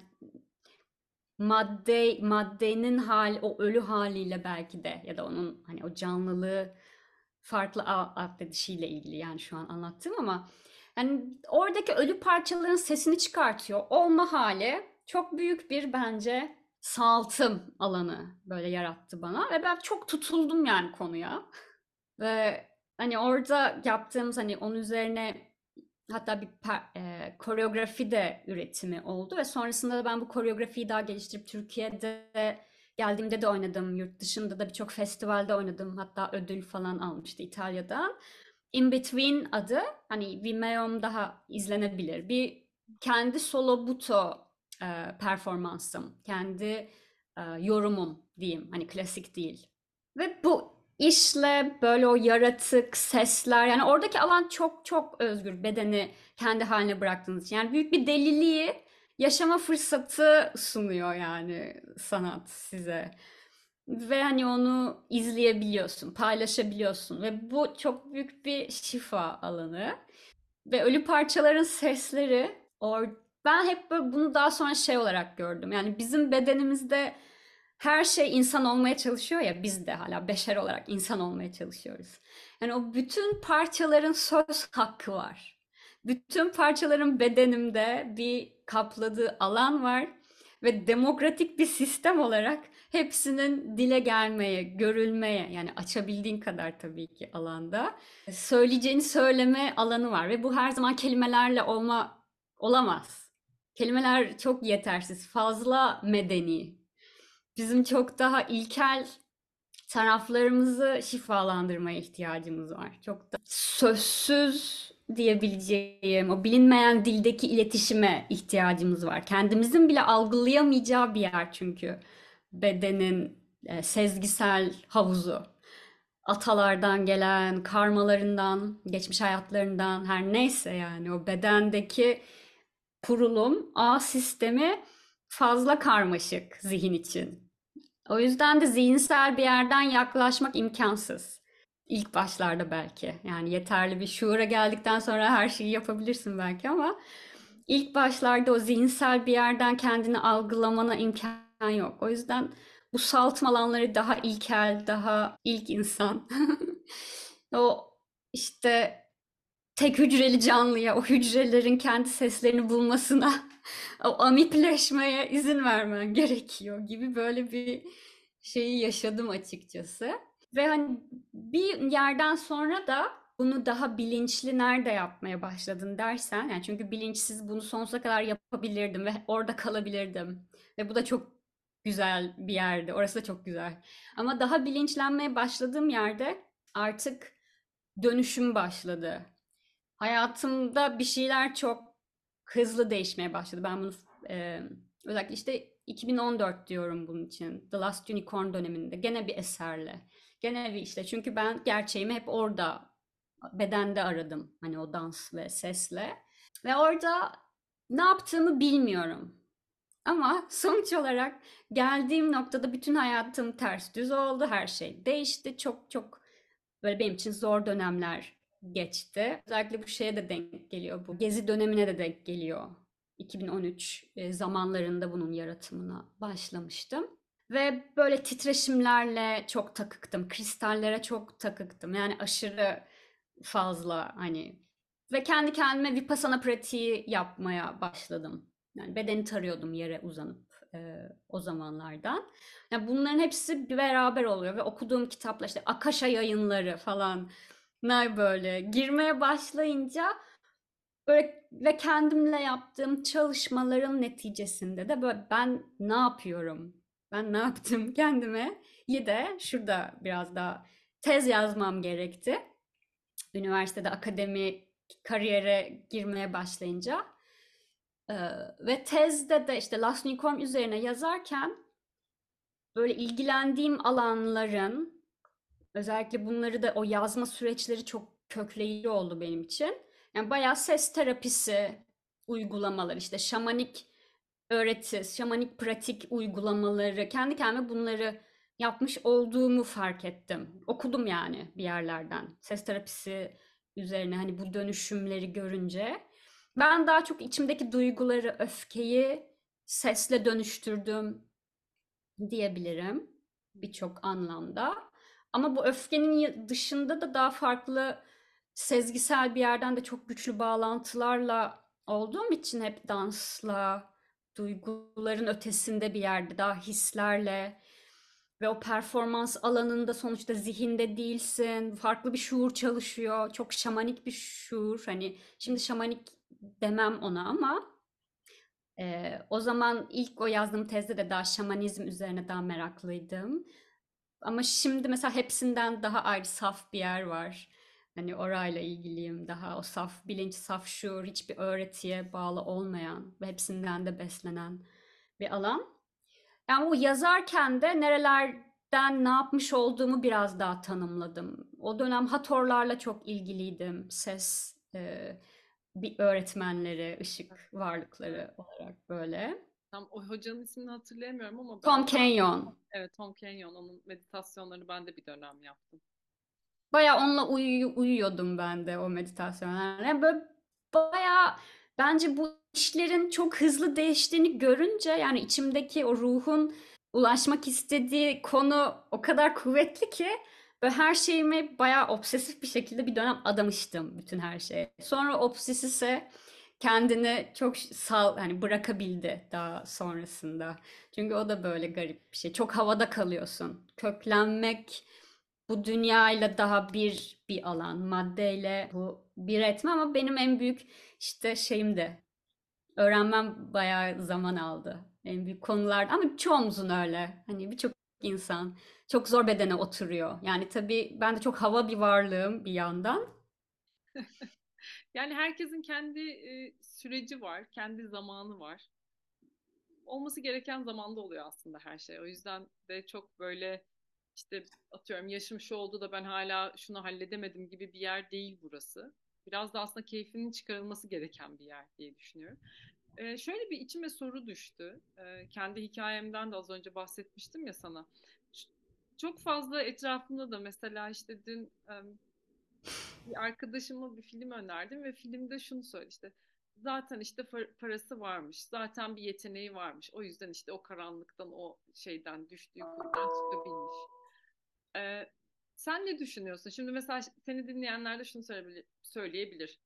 madde maddenin hal o ölü haliyle belki de ya da onun hani o canlılığı farklı atfedişiyle ilgili yani şu an anlattığım ama yani oradaki ölü parçaların sesini çıkartıyor. Olma hali çok büyük bir bence sağaltım alanı böyle yarattı bana ve ben çok tutuldum yani konuya. Ve hani orada yaptığımız hani onun üzerine hatta bir e, koreografi de üretimi oldu ve sonrasında da ben bu koreografiyi daha geliştirip Türkiye'de geldiğimde de oynadım. Yurt dışında da birçok festivalde oynadım. Hatta ödül falan almıştı İtalya'dan. In Between adı hani Vimeo'm daha izlenebilir. Bir kendi solo buto e, performansım. Kendi e, yorumum diyeyim. Hani klasik değil. Ve bu işle böyle o yaratık, sesler yani oradaki alan çok çok özgür bedeni kendi haline bıraktığınız için. Yani büyük bir deliliği yaşama fırsatı sunuyor yani sanat size. Ve hani onu izleyebiliyorsun, paylaşabiliyorsun ve bu çok büyük bir şifa alanı. Ve ölü parçaların sesleri or ben hep böyle bunu daha sonra şey olarak gördüm. Yani bizim bedenimizde her şey insan olmaya çalışıyor ya biz de hala beşer olarak insan olmaya çalışıyoruz. Yani o bütün parçaların söz hakkı var. Bütün parçaların bedenimde bir kapladığı alan var ve demokratik bir sistem olarak hepsinin dile gelmeye, görülmeye yani açabildiğin kadar tabii ki alanda söyleyeceğini söyleme alanı var ve bu her zaman kelimelerle olma olamaz. Kelimeler çok yetersiz, fazla medeni, bizim çok daha ilkel taraflarımızı şifalandırmaya ihtiyacımız var. Çok da sözsüz diyebileceğim o bilinmeyen dildeki iletişime ihtiyacımız var. Kendimizin bile algılayamayacağı bir yer çünkü bedenin e, sezgisel havuzu. Atalardan gelen, karmalarından, geçmiş hayatlarından her neyse yani o bedendeki kurulum, ağ sistemi fazla karmaşık zihin için. O yüzden de zihinsel bir yerden yaklaşmak imkansız. İlk başlarda belki. Yani yeterli bir şuura geldikten sonra her şeyi yapabilirsin belki ama ilk başlarda o zihinsel bir yerden kendini algılamana imkan yok. O yüzden bu saltım alanları daha ilkel, daha ilk insan. [LAUGHS] o işte tek hücreli canlıya, o hücrelerin kendi seslerini bulmasına o amipleşmeye izin vermen gerekiyor gibi böyle bir şeyi yaşadım açıkçası. Ve hani bir yerden sonra da bunu daha bilinçli nerede yapmaya başladın dersen yani çünkü bilinçsiz bunu sonsuza kadar yapabilirdim ve orada kalabilirdim. Ve bu da çok güzel bir yerdi. Orası da çok güzel. Ama daha bilinçlenmeye başladığım yerde artık dönüşüm başladı. Hayatımda bir şeyler çok hızlı değişmeye başladı. Ben bunu e, özellikle işte 2014 diyorum bunun için. The Last Unicorn döneminde gene bir eserle. Gene bir işte çünkü ben gerçeğimi hep orada bedende aradım. Hani o dans ve sesle. Ve orada ne yaptığımı bilmiyorum. Ama sonuç olarak geldiğim noktada bütün hayatım ters düz oldu. Her şey değişti. Çok çok böyle benim için zor dönemler geçti. Özellikle bu şeye de denk geliyor. Bu gezi dönemine de denk geliyor. 2013 e, zamanlarında bunun yaratımına başlamıştım. Ve böyle titreşimlerle çok takıktım. Kristallere çok takıktım. Yani aşırı fazla hani ve kendi kendime vipassana pratiği yapmaya başladım. Yani bedeni tarıyordum yere uzanıp e, o zamanlardan. Yani bunların hepsi beraber oluyor ve okuduğum kitaplar işte Akasha yayınları falan ne böyle girmeye başlayınca böyle ve kendimle yaptığım çalışmaların neticesinde de böyle ben ne yapıyorum? Ben ne yaptım [LAUGHS] kendime? İyi de şurada biraz daha tez yazmam gerekti. Üniversitede akademi kariyere girmeye başlayınca. Ee, ve tezde de işte Last Unicorn üzerine yazarken böyle ilgilendiğim alanların özellikle bunları da o yazma süreçleri çok kökleyici oldu benim için. Yani bayağı ses terapisi uygulamalar işte şamanik öğreti, şamanik pratik uygulamaları kendi kendime bunları yapmış olduğumu fark ettim. Okudum yani bir yerlerden. Ses terapisi üzerine hani bu dönüşümleri görünce ben daha çok içimdeki duyguları, öfkeyi sesle dönüştürdüm diyebilirim birçok anlamda. Ama bu öfkenin dışında da daha farklı sezgisel bir yerden de çok güçlü bağlantılarla olduğum için hep dansla, duyguların ötesinde bir yerde daha hislerle ve o performans alanında sonuçta zihinde değilsin. Farklı bir şuur çalışıyor. Çok şamanik bir şuur. Hani şimdi şamanik demem ona ama e, o zaman ilk o yazdığım tezde de daha şamanizm üzerine daha meraklıydım. Ama şimdi mesela hepsinden daha ayrı saf bir yer var. Hani orayla ilgiliyim daha o saf bilinç, saf şuur, hiçbir öğretiye bağlı olmayan ve hepsinden de beslenen bir alan. Yani o yazarken de nerelerden ne yapmış olduğumu biraz daha tanımladım. O dönem Hatorlarla çok ilgiliydim. Ses e, bir öğretmenleri, ışık varlıkları olarak böyle. Tam o hocanın ismini hatırlayamıyorum ama Tom Kenyon. Evet, Tom Kenyon. Onun meditasyonlarını ben de bir dönem yaptım. Baya onunla uyu, uyuyordum ben de o meditasyonlarla. Yani böyle baya bence bu işlerin çok hızlı değiştiğini görünce yani içimdeki o ruhun ulaşmak istediği konu o kadar kuvvetli ki böyle her şeyimi bayağı obsesif bir şekilde bir dönem adamıştım bütün her şeye. Sonra obsesifse kendini çok sal hani bırakabildi daha sonrasında. Çünkü o da böyle garip bir şey. Çok havada kalıyorsun. Köklenmek bu dünyayla daha bir bir alan. Maddeyle bu bir etme ama benim en büyük işte şeyim de öğrenmem bayağı zaman aldı. En büyük konular ama çoğumuzun öyle. Hani birçok insan çok zor bedene oturuyor. Yani tabii ben de çok hava bir varlığım bir yandan. [LAUGHS] yani herkesin kendi e, süreci var, kendi zamanı var. Olması gereken zamanda oluyor aslında her şey. O yüzden de çok böyle işte atıyorum yaşım şu oldu da ben hala şunu halledemedim gibi bir yer değil burası. Biraz da aslında keyfinin çıkarılması gereken bir yer diye düşünüyorum. Ee, şöyle bir içime soru düştü. Ee, kendi hikayemden de az önce bahsetmiştim ya sana. Çok fazla etrafımda da mesela işte dün bir arkadaşıma bir film önerdim ve filmde şunu söyledi işte zaten işte parası varmış, zaten bir yeteneği varmış. O yüzden işte o karanlıktan, o şeyden düştüğü kurdan çıkabilmiş. Ee, sen ne düşünüyorsun? Şimdi mesela seni dinleyenler de şunu söyleyebilir.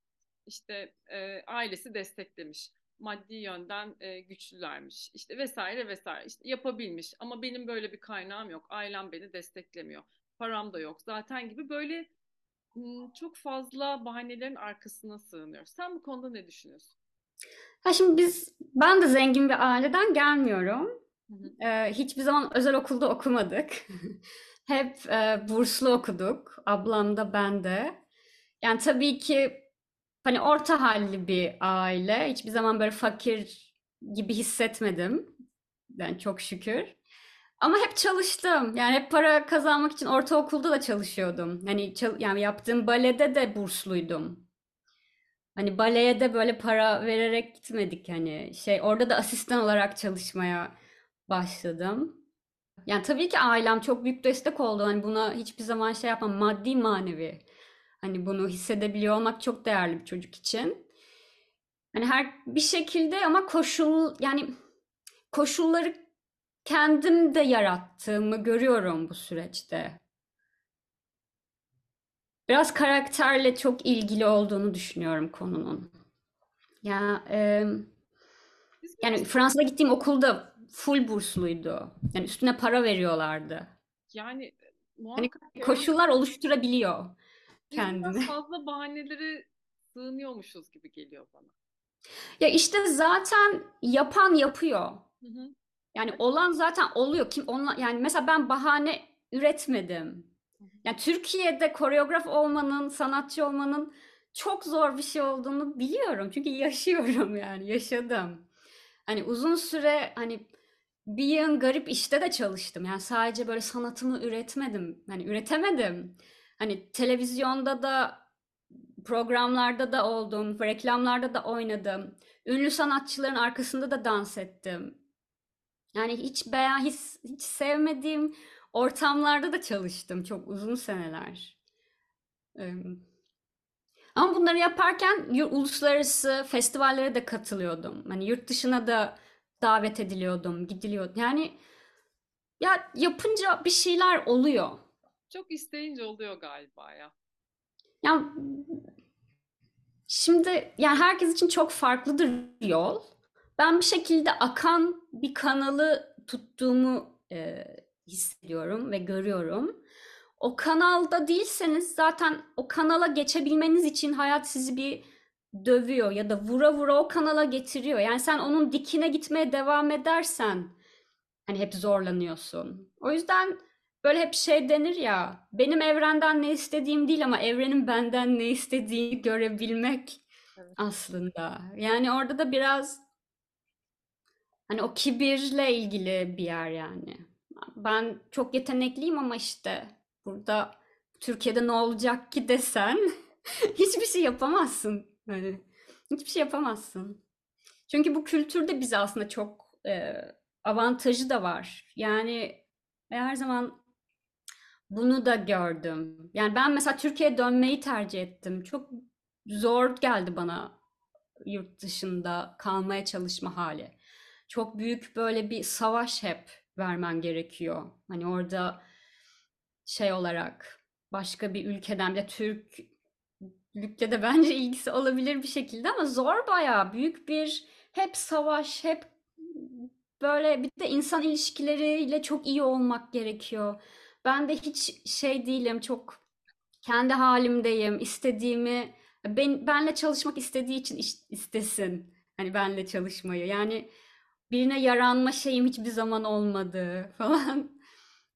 İşte e, ailesi desteklemiş maddi yönden e, güçlülermiş işte vesaire vesaire işte yapabilmiş ama benim böyle bir kaynağım yok ailem beni desteklemiyor param da yok zaten gibi böyle çok fazla bahanelerin arkasına sığınıyor. Sen bu konuda ne düşünüyorsun? Ha şimdi biz ben de zengin bir aileden gelmiyorum. Hı hı. Ee, hiçbir zaman özel okulda okumadık. [LAUGHS] Hep e, burslu okuduk. Ablam da ben de. Yani tabii ki hani orta halli bir aile. Hiçbir zaman böyle fakir gibi hissetmedim. Yani çok şükür. Ama hep çalıştım. Yani hep para kazanmak için ortaokulda da çalışıyordum. Hani yani yaptığım balede de bursluydum. Hani baleye de böyle para vererek gitmedik hani şey orada da asistan olarak çalışmaya başladım. Yani tabii ki ailem çok büyük destek oldu. Hani buna hiçbir zaman şey yapmam. Maddi manevi. Hani bunu hissedebiliyor olmak çok değerli bir çocuk için. Hani her bir şekilde ama koşul yani koşulları kendim de yarattığımı görüyorum bu süreçte. biraz karakterle çok ilgili olduğunu düşünüyorum konunun. Ya e, yani Fransa'da gittiğim okulda full bursluydu. Yani üstüne para veriyorlardı. yani e, Hani koşullar oluşturabiliyor Biz biraz kendini. [LAUGHS] fazla bahanelere sığınıyormuşuz gibi geliyor bana. Ya işte zaten yapan yapıyor. Hı hı. Yani olan zaten oluyor. Kim onla, yani mesela ben bahane üretmedim. Yani Türkiye'de koreograf olmanın, sanatçı olmanın çok zor bir şey olduğunu biliyorum. Çünkü yaşıyorum yani, yaşadım. Hani uzun süre hani bir yığın garip işte de çalıştım. Yani sadece böyle sanatımı üretmedim. Hani üretemedim. Hani televizyonda da programlarda da oldum, reklamlarda da oynadım. Ünlü sanatçıların arkasında da dans ettim. Yani hiç beğen hiç, hiç sevmediğim ortamlarda da çalıştım çok uzun seneler. Ama bunları yaparken uluslararası festivallere de katılıyordum. Hani yurt dışına da davet ediliyordum, gidiliyordu. Yani ya yapınca bir şeyler oluyor. Çok isteyince oluyor galiba ya. Ya şimdi yani herkes için çok farklıdır yol. Ben bir şekilde akan bir kanalı tuttuğumu e, hissediyorum ve görüyorum. O kanalda değilseniz zaten o kanala geçebilmeniz için hayat sizi bir dövüyor ya da vura vura o kanala getiriyor. Yani sen onun dikine gitmeye devam edersen hani hep zorlanıyorsun. O yüzden böyle hep şey denir ya, benim evrenden ne istediğim değil ama evrenin benden ne istediğini görebilmek Evet. aslında. Yani orada da biraz hani o kibirle ilgili bir yer yani. Ben çok yetenekliyim ama işte burada Türkiye'de ne olacak ki desen [LAUGHS] hiçbir şey yapamazsın. Hani hiçbir şey yapamazsın. Çünkü bu kültürde bize aslında çok e, avantajı da var. Yani her zaman bunu da gördüm. Yani ben mesela Türkiye'ye dönmeyi tercih ettim. Çok zor geldi bana yurt dışında kalmaya çalışma hali. Çok büyük böyle bir savaş hep vermen gerekiyor. Hani orada şey olarak başka bir ülkeden de Türklükle de bence ilgisi olabilir bir şekilde ama zor bayağı büyük bir hep savaş hep böyle bir de insan ilişkileriyle çok iyi olmak gerekiyor. Ben de hiç şey değilim çok kendi halimdeyim istediğimi ben, benle çalışmak istediği için istesin hani benle çalışmayı yani birine yaranma şeyim hiçbir zaman olmadı [LAUGHS] falan.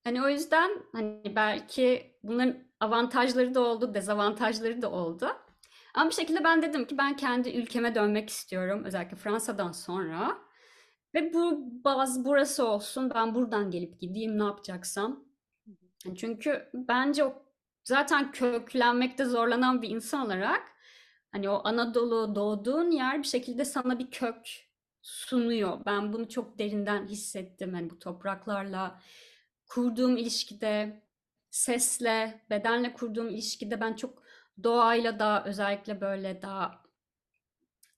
Hani o yüzden hani belki bunların avantajları da oldu, dezavantajları da oldu. Ama bir şekilde ben dedim ki ben kendi ülkeme dönmek istiyorum. Özellikle Fransa'dan sonra. Ve bu baz burası olsun. Ben buradan gelip gideyim ne yapacaksam. Çünkü bence o zaten köklenmekte zorlanan bir insan olarak hani o Anadolu doğduğun yer bir şekilde sana bir kök sunuyor. Ben bunu çok derinden hissettim. Hani bu topraklarla kurduğum ilişkide, sesle, bedenle kurduğum ilişkide ben çok doğayla da özellikle böyle daha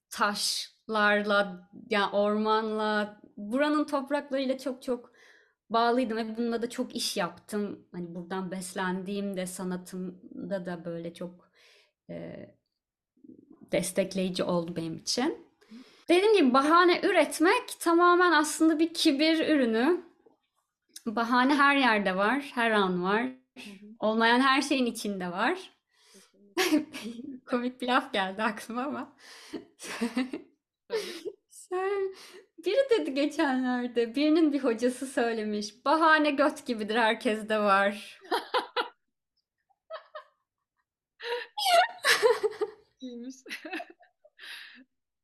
taşlarla, yani ormanla, buranın topraklarıyla çok çok bağlıydım ve bununla da çok iş yaptım. Hani buradan beslendiğimde sanatımda da böyle çok e, destekleyici oldu benim için. Dediğim gibi bahane üretmek tamamen aslında bir kibir ürünü. Bahane her yerde var, her an var. Olmayan her şeyin içinde var. [LAUGHS] Komik bir laf geldi aklıma ama. Sen, biri dedi geçenlerde, birinin bir hocası söylemiş. Bahane göt gibidir, herkes de var. İyiymiş.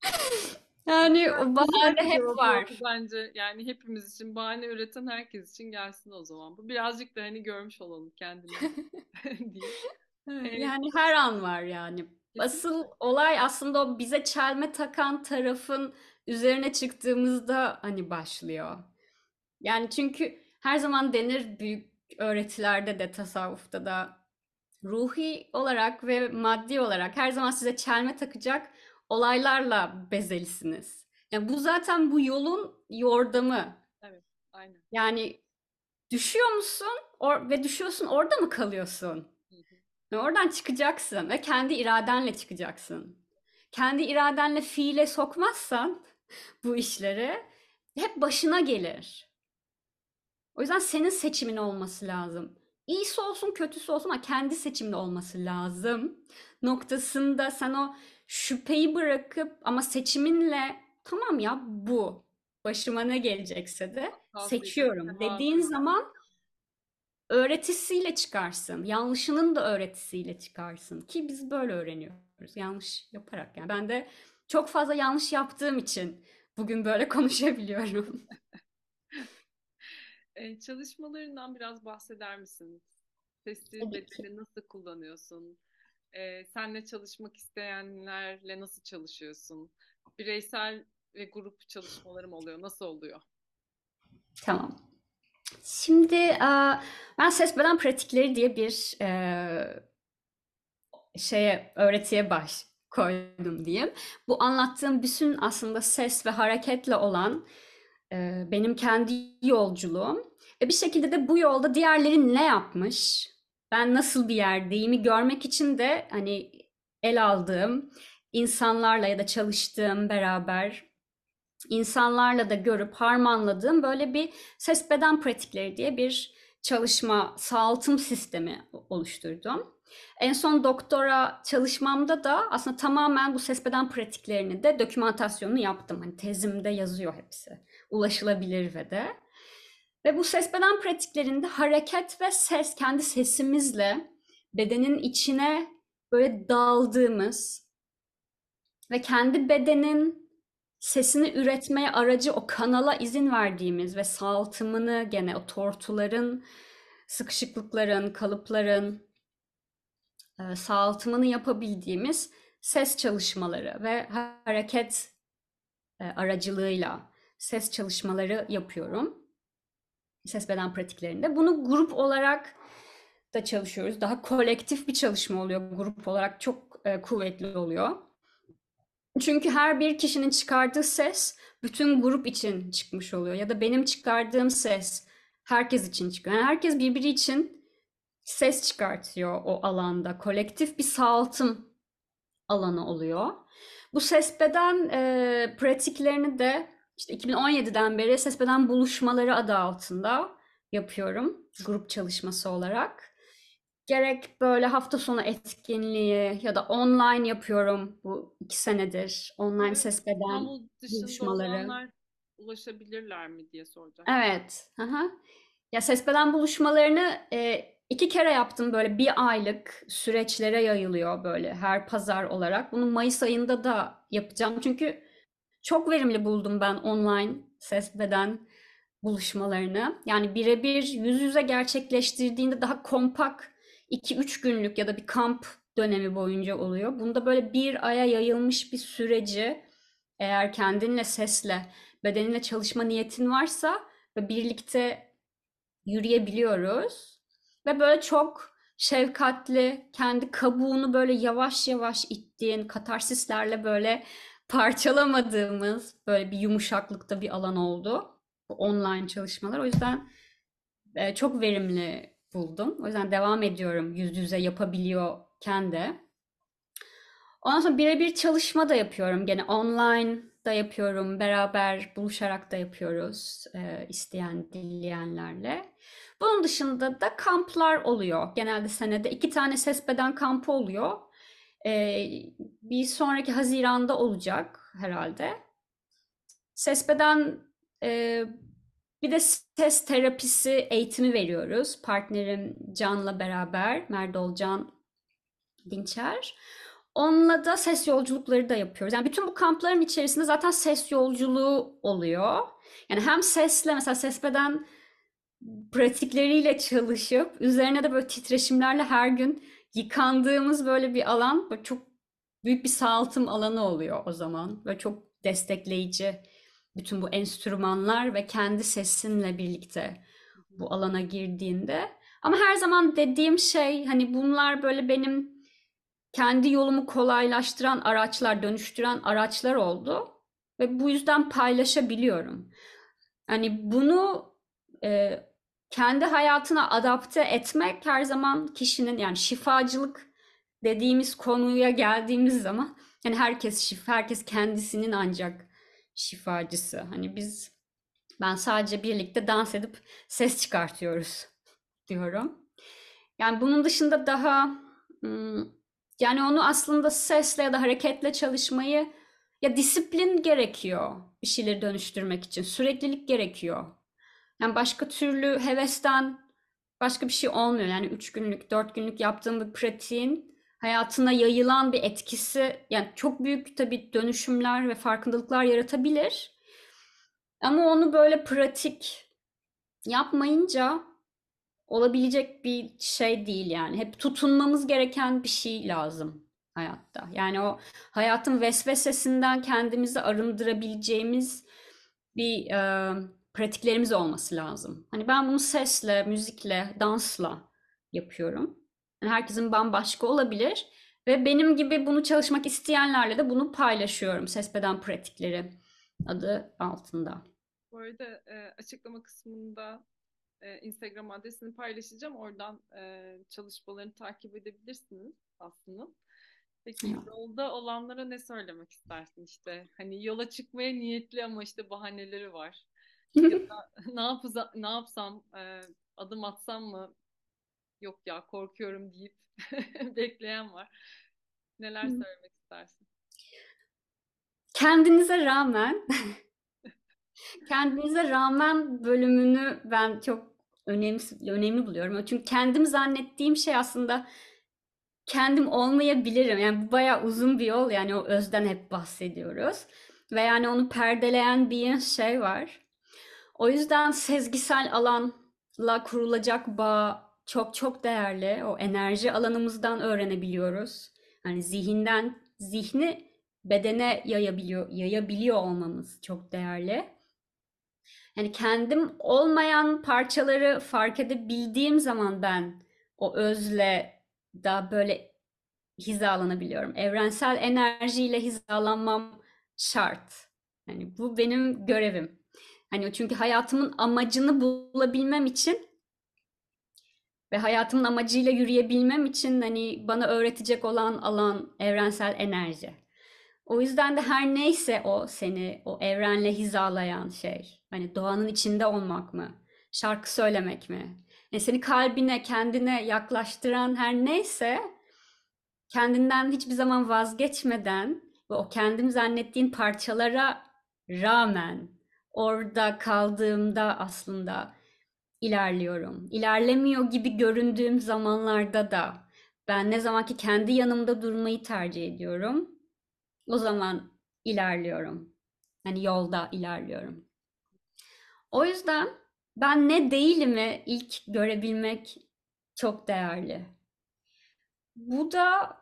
[LAUGHS] Yani o bahane hep var. bence. Yani hepimiz için bahane üreten herkes için gelsin o zaman. Bu birazcık da hani görmüş olalım kendimizi [LAUGHS] [LAUGHS] diye. Evet, Ee, Yani her an var yani. Asıl olay aslında o bize çelme takan tarafın üzerine çıktığımızda hani başlıyor. Yani çünkü her zaman denir büyük öğretilerde de tasavvufta da ruhi olarak ve maddi olarak her zaman size çelme takacak olaylarla bezelisiniz. Yani bu zaten bu yolun yordamı. Evet, aynen. Yani düşüyor musun or- ve düşüyorsun orada mı kalıyorsun? Hı hı. Ve oradan çıkacaksın ve kendi iradenle çıkacaksın. Kendi iradenle fiile sokmazsan bu işleri hep başına gelir. O yüzden senin seçimin olması lazım. İyisi olsun kötüsü olsun ama kendi seçimli olması lazım. Noktasında sen o şüpheyi bırakıp ama seçiminle tamam ya bu başıma ne gelecekse de seçiyorum dediğin zaman öğretisiyle çıkarsın. Yanlışının da öğretisiyle çıkarsın ki biz böyle öğreniyoruz. Yanlış yaparak yani. Ben de çok fazla yanlış yaptığım için bugün böyle [LAUGHS] konuşabiliyorum. Eee, [LAUGHS] çalışmalarından biraz bahseder misin? Bedeni nasıl kullanıyorsun? Eee, seninle çalışmak isteyenlerle nasıl çalışıyorsun? Bireysel ve grup çalışmalarım oluyor. Nasıl oluyor? Tamam. Şimdi eee, ben ses beden pratikleri diye bir eee, şeye öğretiye baş koydum diyeyim. Bu anlattığım bütün aslında ses ve hareketle olan eee, benim kendi yolculuğum ve bir şekilde de bu yolda diğerleri ne yapmış, ben nasıl bir yerdeyimi görmek için de hani el aldığım insanlarla ya da çalıştığım beraber insanlarla da görüp harmanladığım böyle bir ses beden pratikleri diye bir çalışma sağaltım sistemi oluşturdum. En son doktora çalışmamda da aslında tamamen bu ses beden pratiklerini de dokümantasyonunu yaptım. Hani tezimde yazıyor hepsi. Ulaşılabilir ve de. Ve bu ses beden pratiklerinde hareket ve ses, kendi sesimizle bedenin içine böyle daldığımız ve kendi bedenin sesini üretmeye aracı o kanala izin verdiğimiz ve saltımını gene o tortuların, sıkışıklıkların, kalıpların e, sağaltımını yapabildiğimiz ses çalışmaları ve hareket e, aracılığıyla ses çalışmaları yapıyorum. Ses beden pratiklerinde. Bunu grup olarak da çalışıyoruz. Daha kolektif bir çalışma oluyor. Grup olarak çok e, kuvvetli oluyor. Çünkü her bir kişinin çıkardığı ses bütün grup için çıkmış oluyor. Ya da benim çıkardığım ses herkes için çıkıyor. Yani herkes birbiri için ses çıkartıyor o alanda. Kolektif bir sağaltım alanı oluyor. Bu ses beden e, pratiklerini de işte 2017'den beri ses beden buluşmaları adı altında yapıyorum grup çalışması olarak. Gerek böyle hafta sonu etkinliği ya da online yapıyorum bu iki senedir. Online Evet, dışında buluşmaları. ulaşabilirler mi diye soracağım. Evet. Aha. Ya ses beden buluşmalarını e, iki kere yaptım böyle bir aylık süreçlere yayılıyor böyle her pazar olarak. Bunu Mayıs ayında da yapacağım çünkü çok verimli buldum ben online ses beden buluşmalarını. Yani birebir yüz yüze gerçekleştirdiğinde daha kompak 2-3 günlük ya da bir kamp dönemi boyunca oluyor. Bunda böyle bir aya yayılmış bir süreci eğer kendinle sesle, bedeninle çalışma niyetin varsa ve birlikte yürüyebiliyoruz. Ve böyle çok şefkatli, kendi kabuğunu böyle yavaş yavaş ittiğin, katarsislerle böyle parçalamadığımız böyle bir yumuşaklıkta bir alan oldu. Bu online çalışmalar. O yüzden e, çok verimli buldum. O yüzden devam ediyorum yüz yüze yapabiliyorken de. Ondan sonra birebir çalışma da yapıyorum. Gene online da yapıyorum. Beraber buluşarak da yapıyoruz. E, isteyen, dileyenlerle. Bunun dışında da kamplar oluyor. Genelde senede iki tane ses beden kampı oluyor. E, bir sonraki Haziran'da olacak herhalde. Ses beden e, bir de ses terapisi eğitimi veriyoruz. Partnerim Can'la beraber, Merdol Can Dinçer. Onunla da ses yolculukları da yapıyoruz. Yani bütün bu kampların içerisinde zaten ses yolculuğu oluyor. Yani hem sesle mesela ses beden pratikleriyle çalışıp üzerine de böyle titreşimlerle her gün yıkandığımız böyle bir alan böyle çok büyük bir sağaltım alanı oluyor o zaman. Böyle çok destekleyici bütün bu enstrümanlar ve kendi sesinle birlikte bu alana girdiğinde. Ama her zaman dediğim şey hani bunlar böyle benim kendi yolumu kolaylaştıran araçlar, dönüştüren araçlar oldu ve bu yüzden paylaşabiliyorum. Hani bunu e, kendi hayatına adapte etmek her zaman kişinin yani şifacılık dediğimiz konuya geldiğimiz zaman yani herkes şifa, herkes kendisinin ancak şifacısı. Hani biz ben sadece birlikte dans edip ses çıkartıyoruz diyorum. Yani bunun dışında daha yani onu aslında sesle ya da hareketle çalışmayı ya disiplin gerekiyor bir şeyleri dönüştürmek için. Süreklilik gerekiyor. Yani başka türlü hevesten başka bir şey olmuyor. Yani üç günlük, dört günlük yaptığım bir pratiğin hayatına yayılan bir etkisi yani çok büyük tabii dönüşümler ve farkındalıklar yaratabilir. Ama onu böyle pratik yapmayınca olabilecek bir şey değil yani. Hep tutunmamız gereken bir şey lazım hayatta. Yani o hayatın vesvesesinden kendimizi arındırabileceğimiz bir e, pratiklerimiz olması lazım. Hani ben bunu sesle, müzikle, dansla yapıyorum. Yani herkesin bambaşka olabilir ve benim gibi bunu çalışmak isteyenlerle de bunu paylaşıyorum. Sesbeden pratikleri adı altında. Bu arada e, açıklama kısmında e, Instagram adresini paylaşacağım. Oradan e, çalışmalarını takip edebilirsiniz aslında. Peki ya. yolda olanlara ne söylemek istersin işte? Hani yola çıkmaya niyetli ama işte bahaneleri var. Ya [LAUGHS] da ne, yapıza, ne yapsam, e, adım atsam mı? Yok ya korkuyorum deyip [LAUGHS] bekleyen var. Neler söylemek istersin? Kendinize rağmen [LAUGHS] kendinize rağmen bölümünü ben çok önemli, önemli buluyorum. Çünkü kendim zannettiğim şey aslında kendim olmayabilirim. Yani bu bayağı uzun bir yol yani o özden hep bahsediyoruz. Ve yani onu perdeleyen bir şey var. O yüzden sezgisel alanla kurulacak bağ çok çok değerli. O enerji alanımızdan öğrenebiliyoruz. Hani zihinden zihni bedene yayabiliyor, yayabiliyor olmamız çok değerli. Yani kendim olmayan parçaları fark edebildiğim zaman ben o özle daha böyle hizalanabiliyorum. Evrensel enerjiyle hizalanmam şart. Yani bu benim görevim. Hani çünkü hayatımın amacını bulabilmem için ve hayatımın amacıyla yürüyebilmem için hani bana öğretecek olan alan evrensel enerji. O yüzden de her neyse o seni o evrenle hizalayan şey. Hani doğanın içinde olmak mı? Şarkı söylemek mi? Yani seni kalbine, kendine yaklaştıran her neyse kendinden hiçbir zaman vazgeçmeden ve o kendim zannettiğin parçalara rağmen orada kaldığımda aslında ilerliyorum. İlerlemiyor gibi göründüğüm zamanlarda da ben ne zamanki kendi yanımda durmayı tercih ediyorum. O zaman ilerliyorum. Hani yolda ilerliyorum. O yüzden ben ne değilimi ilk görebilmek çok değerli. Bu da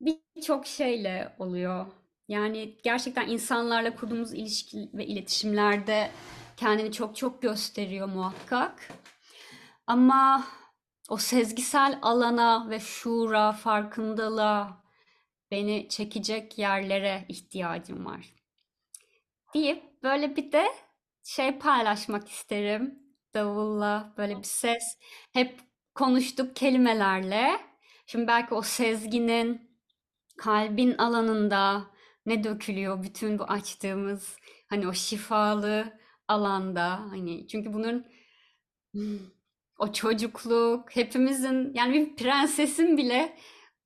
birçok şeyle oluyor. Yani gerçekten insanlarla kurduğumuz ilişki ve iletişimlerde kendini çok çok gösteriyor muhakkak. Ama o sezgisel alana ve şuura, farkındalığa beni çekecek yerlere ihtiyacım var. Deyip böyle bir de şey paylaşmak isterim davulla böyle bir ses. Hep konuştuk kelimelerle. Şimdi belki o sezginin kalbin alanında ne dökülüyor bütün bu açtığımız hani o şifalı alanda hani çünkü bunun o çocukluk hepimizin yani bir prensesin bile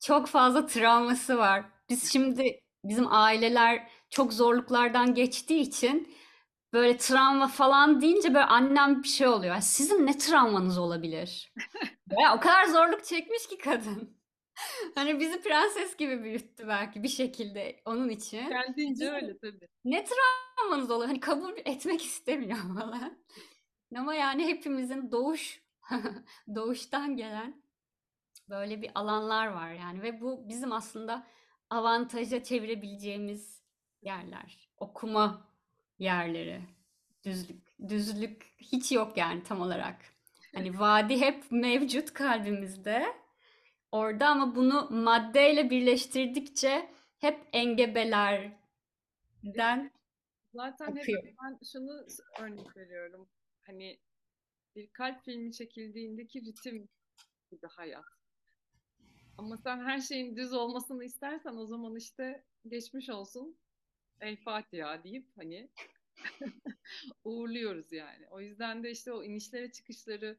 çok fazla travması var. Biz şimdi bizim aileler çok zorluklardan geçtiği için böyle travma falan deyince böyle annem bir şey oluyor. Sizin ne travmanız olabilir? Ve o kadar zorluk çekmiş ki kadın. [LAUGHS] Hani bizi prenses gibi büyüttü belki bir şekilde onun için. Kendince öyle tabii. Ne travmanız oluyor? Hani kabul [LAUGHS] etmek istemiyor falan. Ama yani hepimizin doğuş [LAUGHS] doğuştan gelen böyle bir alanlar var yani ve bu bizim aslında avantaja çevirebileceğimiz yerler. Okuma yerleri. Düzlük. Düzlük hiç yok yani tam olarak. Hani vadi hep mevcut kalbimizde. Orada ama bunu maddeyle birleştirdikçe hep engebelerden Zaten akıyor. hep ben şunu örnek veriyorum. Hani bir kalp filmi çekildiğindeki ritim gibi hayat. Ama sen her şeyin düz olmasını istersen o zaman işte geçmiş olsun El Fatiha deyip hani [LAUGHS] uğurluyoruz yani. O yüzden de işte o inişlere çıkışları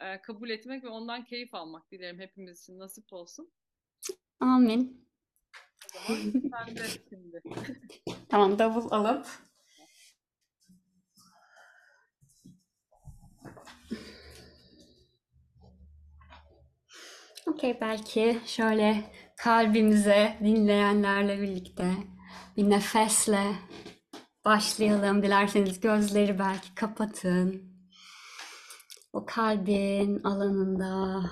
e, kabul etmek ve ondan keyif almak dilerim hepimiz için nasip olsun. Amin. Zaman sen de şimdi. [LAUGHS] Tamam davul alıp Okey belki şöyle kalbimize dinleyenlerle birlikte bir nefesle başlayalım. Dilerseniz gözleri belki kapatın. O kalbin alanında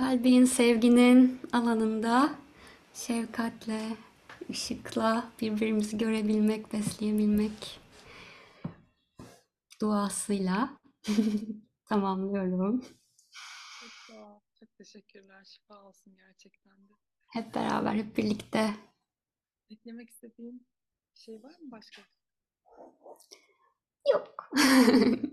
Kalbin, sevginin alanında şefkatle, ışıkla birbirimizi görebilmek, besleyebilmek duasıyla [LAUGHS] tamamlıyorum. Çok sağ ol. Çok teşekkürler. Şifa olsun gerçekten de. Hep beraber, hep birlikte. Eklemek istediğin bir şey var mı başka? Yok. [LAUGHS]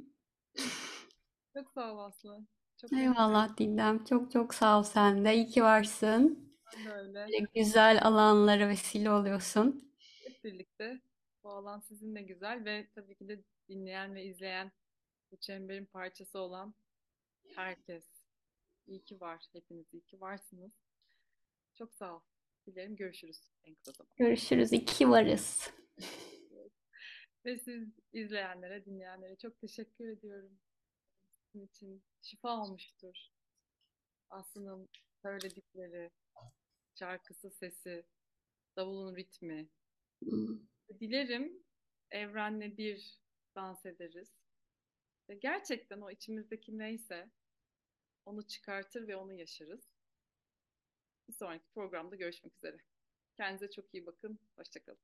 Çok sağ ol Aslı. Çok Eyvallah Didem. Çok çok sağ ol sen de. İyi ki varsın. Ben de öyle. Böyle güzel alanlara vesile oluyorsun. Hep birlikte bu alan sizinle güzel ve tabii ki de dinleyen ve izleyen bu çemberin parçası olan herkes. İyi ki var. Hepiniz iyi ki varsınız. Çok sağ ol. Dilerim görüşürüz en kısa zamanda. Görüşürüz. İyi ki varız. Ve siz izleyenlere, dinleyenlere çok teşekkür ediyorum. İçin şifa olmuştur. Aslı'nın söyledikleri, şarkısı, sesi, davulun ritmi. Dilerim evrenle bir dans ederiz. Ve gerçekten o içimizdeki neyse onu çıkartır ve onu yaşarız. Bir sonraki programda görüşmek üzere. Kendinize çok iyi bakın. Hoşçakalın.